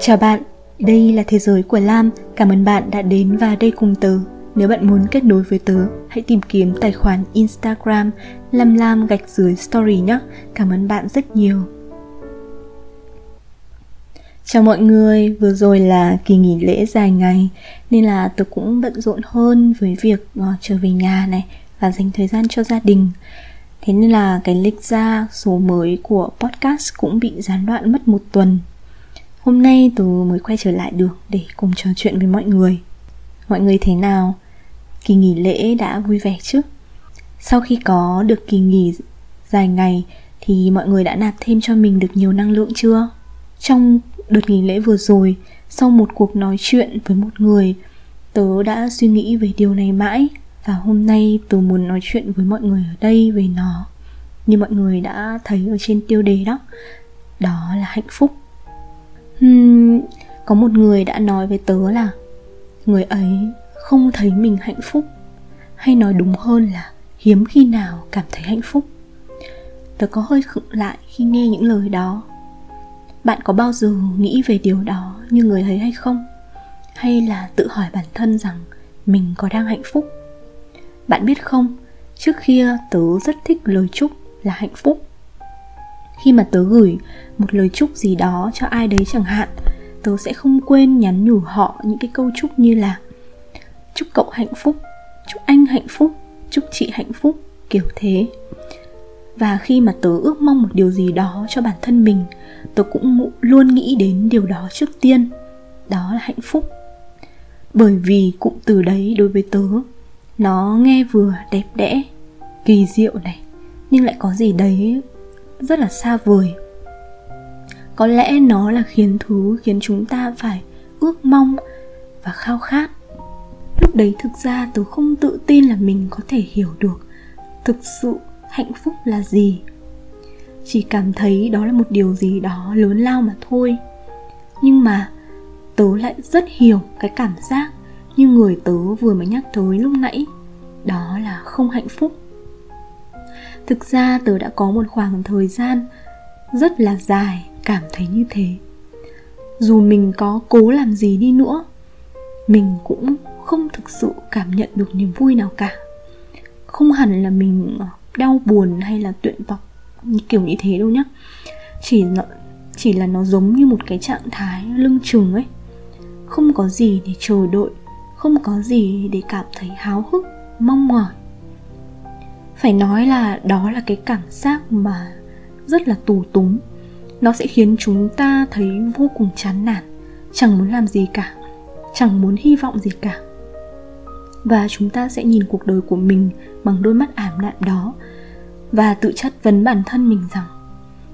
Chào bạn, đây là Thế giới của Lam. Cảm ơn bạn đã đến và đây cùng tớ. Nếu bạn muốn kết nối với tớ, hãy tìm kiếm tài khoản Instagram Lam Lam gạch dưới story nhé. Cảm ơn bạn rất nhiều. Chào mọi người, vừa rồi là kỳ nghỉ lễ dài ngày Nên là tớ cũng bận rộn hơn với việc uh, trở về nhà này Và dành thời gian cho gia đình Thế nên là cái lịch ra số mới của podcast cũng bị gián đoạn mất một tuần Hôm nay tớ mới quay trở lại được để cùng trò chuyện với mọi người Mọi người thế nào? Kỳ nghỉ lễ đã vui vẻ chứ? Sau khi có được kỳ nghỉ dài ngày thì mọi người đã nạp thêm cho mình được nhiều năng lượng chưa? Trong đợt nghỉ lễ vừa rồi, sau một cuộc nói chuyện với một người, tớ đã suy nghĩ về điều này mãi và hôm nay tớ muốn nói chuyện với mọi người ở đây về nó. Như mọi người đã thấy ở trên tiêu đề đó, đó là hạnh phúc hmm, có một người đã nói với tớ là người ấy không thấy mình hạnh phúc hay nói đúng hơn là hiếm khi nào cảm thấy hạnh phúc. Tớ có hơi khựng lại khi nghe những lời đó. Bạn có bao giờ nghĩ về điều đó như người ấy hay không? Hay là tự hỏi bản thân rằng mình có đang hạnh phúc? Bạn biết không trước kia tớ rất thích lời chúc là hạnh phúc khi mà tớ gửi một lời chúc gì đó cho ai đấy chẳng hạn, tớ sẽ không quên nhắn nhủ họ những cái câu chúc như là chúc cậu hạnh phúc, chúc anh hạnh phúc, chúc chị hạnh phúc kiểu thế. Và khi mà tớ ước mong một điều gì đó cho bản thân mình, tớ cũng luôn nghĩ đến điều đó trước tiên, đó là hạnh phúc. Bởi vì cụm từ đấy đối với tớ, nó nghe vừa đẹp đẽ, kỳ diệu này, nhưng lại có gì đấy rất là xa vời. Có lẽ nó là khiến thứ khiến chúng ta phải ước mong và khao khát. Lúc đấy thực ra tớ không tự tin là mình có thể hiểu được thực sự hạnh phúc là gì. Chỉ cảm thấy đó là một điều gì đó lớn lao mà thôi. Nhưng mà tớ lại rất hiểu cái cảm giác như người tớ vừa mới nhắc tới lúc nãy. Đó là không hạnh phúc thực ra tớ đã có một khoảng thời gian rất là dài cảm thấy như thế. Dù mình có cố làm gì đi nữa mình cũng không thực sự cảm nhận được niềm vui nào cả. Không hẳn là mình đau buồn hay là tuyệt vọng kiểu như thế đâu nhá. Chỉ là, chỉ là nó giống như một cái trạng thái lưng chừng ấy. Không có gì để chờ đợi không có gì để cảm thấy háo hức mong mỏi phải nói là đó là cái cảm giác mà rất là tù túng. Nó sẽ khiến chúng ta thấy vô cùng chán nản chẳng muốn làm gì cả chẳng muốn hy vọng gì cả. Và chúng ta sẽ nhìn cuộc đời của mình bằng đôi mắt ảm đạm đó và tự chất vấn bản thân mình rằng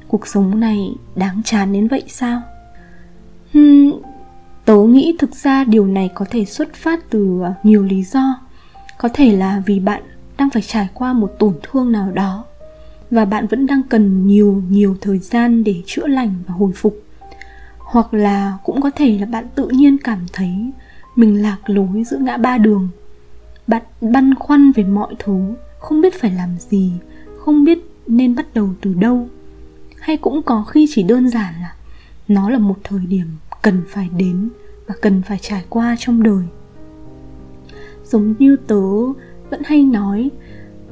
cuộc sống này đáng chán đến vậy sao? Hmm, tớ nghĩ thực ra điều này có thể xuất phát từ nhiều lý do. Có thể là vì bạn đang phải trải qua một tổn thương nào đó và bạn vẫn đang cần nhiều nhiều thời gian để chữa lành và hồi phục. Hoặc là cũng có thể là bạn tự nhiên cảm thấy mình lạc lối giữa ngã ba đường. Bạn băn khoăn về mọi thứ, không biết phải làm gì, không biết nên bắt đầu từ đâu. Hay cũng có khi chỉ đơn giản là nó là một thời điểm cần phải đến và cần phải trải qua trong đời. Giống như tớ vẫn hay nói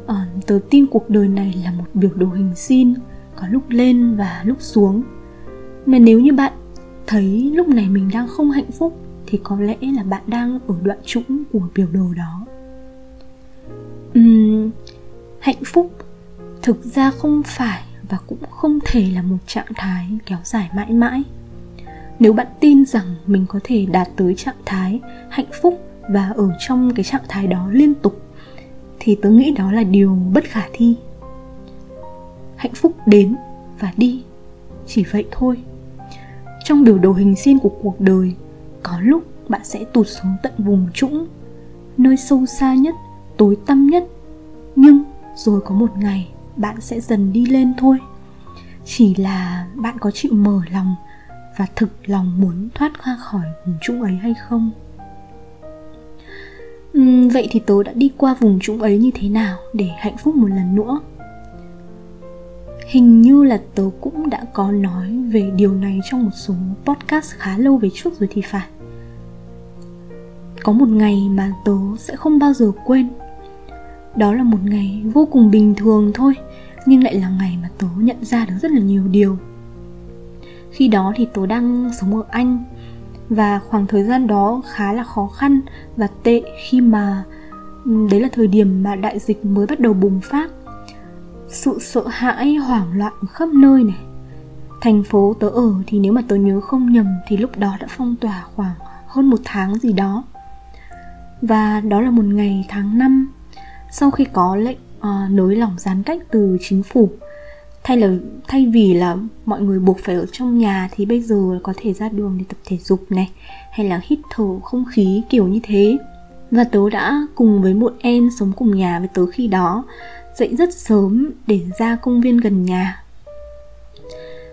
uh, tớ tin cuộc đời này là một biểu đồ hình sin có lúc lên và lúc xuống. Mà nếu như bạn thấy lúc này mình đang không hạnh phúc thì có lẽ là bạn đang ở đoạn trũng của biểu đồ đó. Uhm, hạnh phúc thực ra không phải và cũng không thể là một trạng thái kéo dài mãi mãi. Nếu bạn tin rằng mình có thể đạt tới trạng thái hạnh phúc và ở trong cái trạng thái đó liên tục thì tớ nghĩ đó là điều bất khả thi. Hạnh phúc đến và đi, chỉ vậy thôi. Trong biểu đồ hình xin của cuộc đời, có lúc bạn sẽ tụt xuống tận vùng trũng, nơi sâu xa nhất, tối tăm nhất. Nhưng rồi có một ngày bạn sẽ dần đi lên thôi. Chỉ là bạn có chịu mở lòng và thực lòng muốn thoát ra khỏi vùng trũng ấy hay không? Uhm, vậy thì tớ đã đi qua vùng trũng ấy như thế nào để hạnh phúc một lần nữa? Hình như là tớ cũng đã có nói về điều này trong một số podcast khá lâu về trước rồi thì phải. Có một ngày mà tớ sẽ không bao giờ quên. Đó là một ngày vô cùng bình thường thôi nhưng lại là ngày mà tớ nhận ra được rất là nhiều điều. Khi đó thì tớ đang sống ở anh và khoảng thời gian đó khá là khó khăn và tệ khi mà ừ, đấy là thời điểm mà đại dịch mới bắt đầu bùng phát. Sự sợ hãi hoảng loạn khắp nơi này. Thành phố tớ ở thì nếu mà tớ nhớ không nhầm thì lúc đó đã phong tỏa khoảng hơn một tháng gì đó. Và đó là một ngày tháng 5 sau khi có lệnh uh, nới lỏng giãn cách từ chính phủ thay là thay vì là mọi người buộc phải ở trong nhà thì bây giờ có thể ra đường để tập thể dục này, hay là hít thở không khí kiểu như thế. Và tớ đã cùng với một em sống cùng nhà với tớ khi đó, dậy rất sớm để ra công viên gần nhà.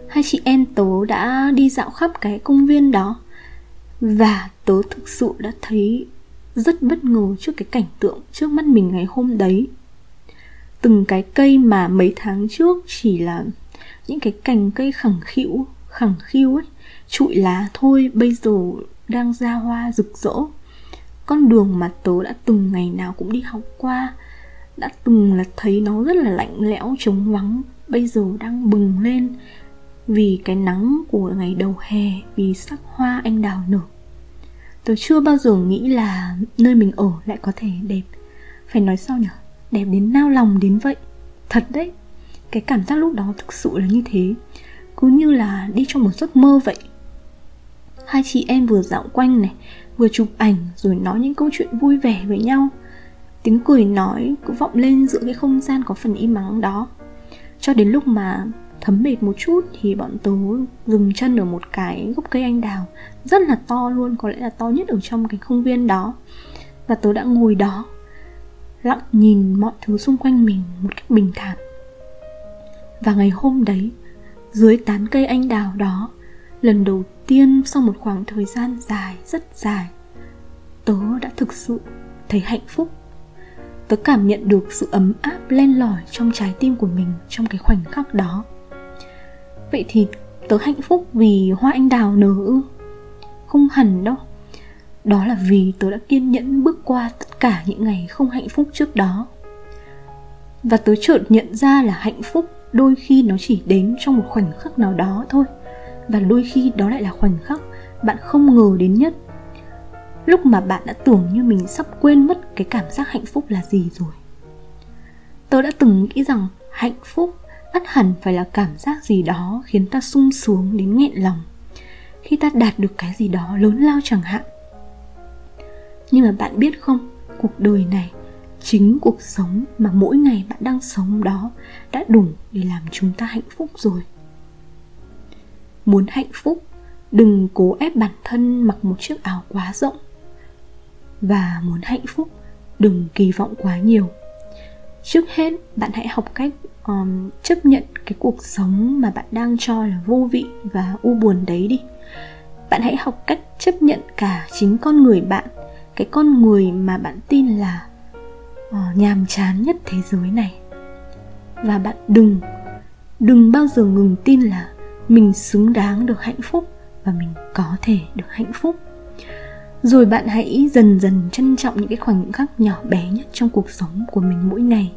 Hai chị em tớ đã đi dạo khắp cái công viên đó, và tớ thực sự đã thấy rất bất ngờ trước cái cảnh tượng trước mắt mình ngày hôm đấy từng cái cây mà mấy tháng trước chỉ là những cái cành cây khẳng khịu khẳng khiu ấy, trụi lá thôi, bây giờ đang ra hoa rực rỡ. Con đường mà tớ đã từng ngày nào cũng đi học qua, đã từng là thấy nó rất là lạnh lẽo, trống vắng, bây giờ đang bừng lên vì cái nắng của ngày đầu hè, vì sắc hoa anh đào nở. Tớ chưa bao giờ nghĩ là nơi mình ở lại có thể đẹp. Phải nói sao nhỉ đẹp đến nao lòng đến vậy. Thật đấy, cái cảm giác lúc đó thực sự là như thế, cứ như là đi trong một giấc mơ vậy. Hai chị em vừa dạo quanh này, vừa chụp ảnh, rồi nói những câu chuyện vui vẻ với nhau. Tiếng cười nói cứ vọng lên giữa cái không gian có phần im ắng đó. Cho đến lúc mà thấm mệt một chút thì bọn tớ dừng chân ở một cái gốc cây anh đào, rất là to luôn, có lẽ là to nhất ở trong cái không viên đó. Và tớ đã ngồi đó lặng nhìn mọi thứ xung quanh mình một cách bình thản. Và ngày hôm đấy, dưới tán cây anh đào đó, lần đầu tiên sau một khoảng thời gian dài, rất dài, tớ đã thực sự thấy hạnh phúc. Tớ cảm nhận được sự ấm áp len lỏi trong trái tim của mình trong cái khoảnh khắc đó. Vậy thì tớ hạnh phúc vì hoa anh đào nở ư? Không hẳn đâu đó là vì tớ đã kiên nhẫn bước qua tất cả những ngày không hạnh phúc trước đó. Và tớ chợt nhận ra là hạnh phúc đôi khi nó chỉ đến trong một khoảnh khắc nào đó thôi. Và đôi khi đó lại là khoảnh khắc bạn không ngờ đến nhất. Lúc mà bạn đã tưởng như mình sắp quên mất cái cảm giác hạnh phúc là gì rồi. Tớ đã từng nghĩ rằng hạnh phúc ắt hẳn phải là cảm giác gì đó khiến ta sung sướng đến nghẹn lòng. Khi ta đạt được cái gì đó lớn lao chẳng hạn nhưng mà bạn biết không cuộc đời này chính cuộc sống mà mỗi ngày bạn đang sống đó đã đủ để làm chúng ta hạnh phúc rồi. Muốn hạnh phúc đừng cố ép bản thân mặc một chiếc áo quá rộng. Và muốn hạnh phúc đừng kỳ vọng quá nhiều. Trước hết bạn hãy học cách um, chấp nhận cái cuộc sống mà bạn đang cho là vô vị và u buồn đấy đi. Bạn hãy học cách chấp nhận cả chính con người bạn cái con người mà bạn tin là uh, nhàm chán nhất thế giới này. Và bạn đừng đừng bao giờ ngừng tin là mình xứng đáng được hạnh phúc và mình có thể được hạnh phúc. Rồi bạn hãy dần dần trân trọng những cái khoảnh khắc nhỏ bé nhất trong cuộc sống của mình mỗi ngày.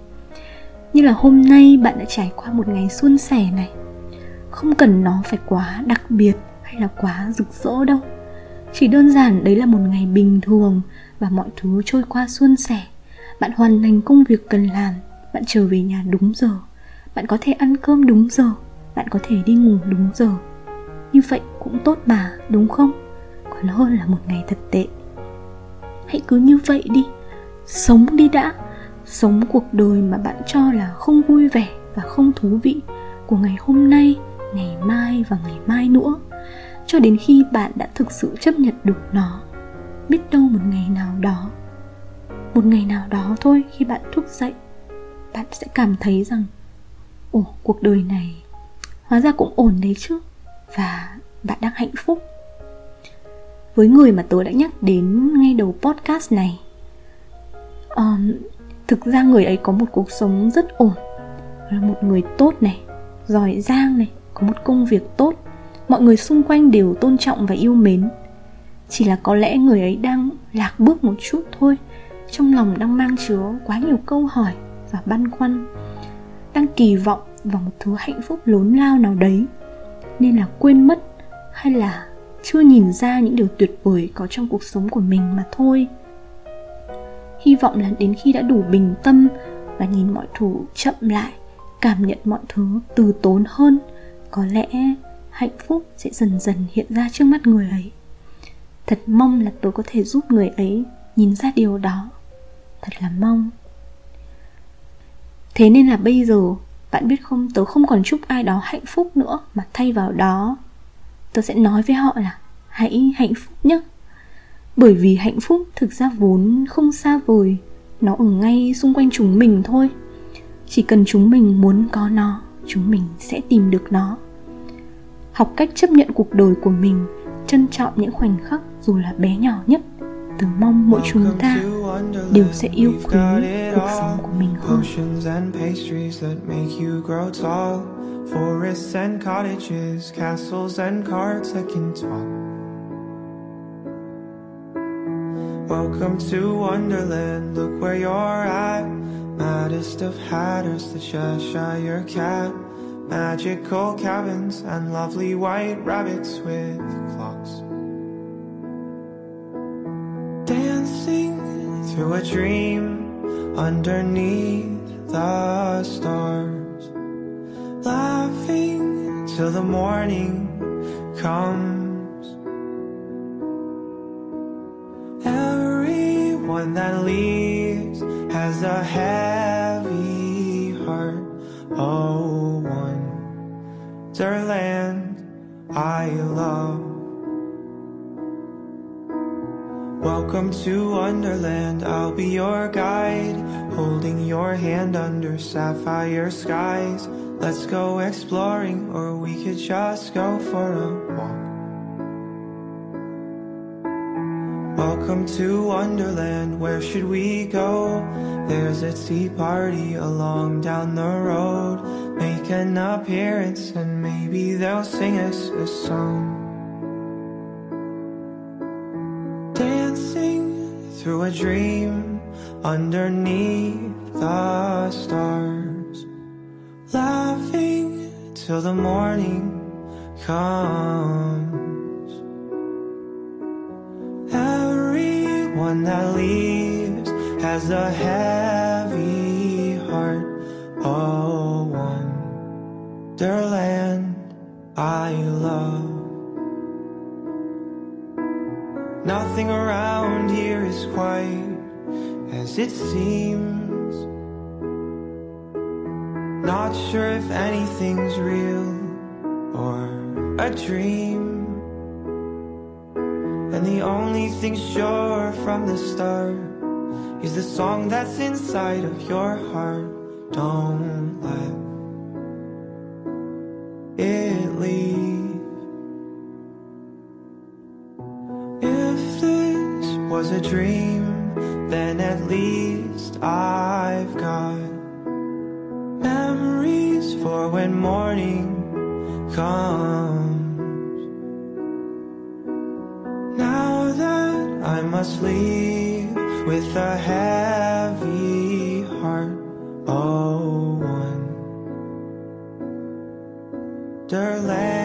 Như là hôm nay bạn đã trải qua một ngày suôn sẻ này. Không cần nó phải quá đặc biệt hay là quá rực rỡ đâu chỉ đơn giản đấy là một ngày bình thường và mọi thứ trôi qua suôn sẻ. Bạn hoàn thành công việc cần làm, bạn trở về nhà đúng giờ. Bạn có thể ăn cơm đúng giờ, bạn có thể đi ngủ đúng giờ. Như vậy cũng tốt mà, đúng không? Còn hơn là một ngày thật tệ. Hãy cứ như vậy đi. Sống đi đã. Sống cuộc đời mà bạn cho là không vui vẻ và không thú vị của ngày hôm nay, ngày mai và ngày mai nữa cho đến khi bạn đã thực sự chấp nhận được nó. Biết đâu một ngày nào đó một ngày nào đó thôi khi bạn thức dậy bạn sẽ cảm thấy rằng ồ cuộc đời này hóa ra cũng ổn đấy chứ và bạn đang hạnh phúc. Với người mà tớ đã nhắc đến ngay đầu podcast này um, thực ra người ấy có một cuộc sống rất ổn. Là một người tốt này giỏi giang này có một công việc tốt mọi người xung quanh đều tôn trọng và yêu mến. Chỉ là có lẽ người ấy đang lạc bước một chút thôi. Trong lòng đang mang chứa quá nhiều câu hỏi và băn khoăn. Đang kỳ vọng vào một thứ hạnh phúc lớn lao nào đấy. Nên là quên mất hay là chưa nhìn ra những điều tuyệt vời có trong cuộc sống của mình mà thôi. Hy vọng là đến khi đã đủ bình tâm và nhìn mọi thứ chậm lại, cảm nhận mọi thứ từ tốn hơn, có lẽ hạnh phúc sẽ dần dần hiện ra trước mắt người ấy. Thật mong là tôi có thể giúp người ấy nhìn ra điều đó. Thật là mong. Thế nên là bây giờ, bạn biết không, tớ không còn chúc ai đó hạnh phúc nữa mà thay vào đó, tớ sẽ nói với họ là hãy hạnh phúc nhé bởi vì hạnh phúc thực ra vốn không xa vời, nó ở ngay xung quanh chúng mình thôi. Chỉ cần chúng mình muốn có nó, chúng mình sẽ tìm được nó học cách chấp nhận cuộc đời của mình trân trọng những khoảnh khắc dù là bé nhỏ nhất tớ mong mỗi chúng ta đều sẽ yêu quý cuộc sống của mình hơn Forests and cottages, castles and cards that can talk. Welcome to Wonderland, look where you're at. Maddest of hatters, the Cheshire cat. Magical cabins and lovely white rabbits with clocks. Dancing through a dream underneath the stars. Laughing till the morning comes. Everyone that leaves has a heavy heart. Oh, wonderland I love. Welcome to Wonderland, I'll be your guide, holding your hand under sapphire skies. Let's go exploring, or we could just go for a walk. Welcome to Wonderland, where should we go? There's a tea party along down the road. Make an appearance and maybe they'll sing us a song. Dancing through a dream underneath the stars. Laughing till the morning comes. Everyone that leaves has a heavy Nothing around here is quite as it seems. Not sure if anything's real or a dream. And the only thing sure from the start is the song that's inside of your heart. Don't let was a dream, then at least I've got memories for when morning comes. Now that I must leave with a heavy heart, oh, wonderland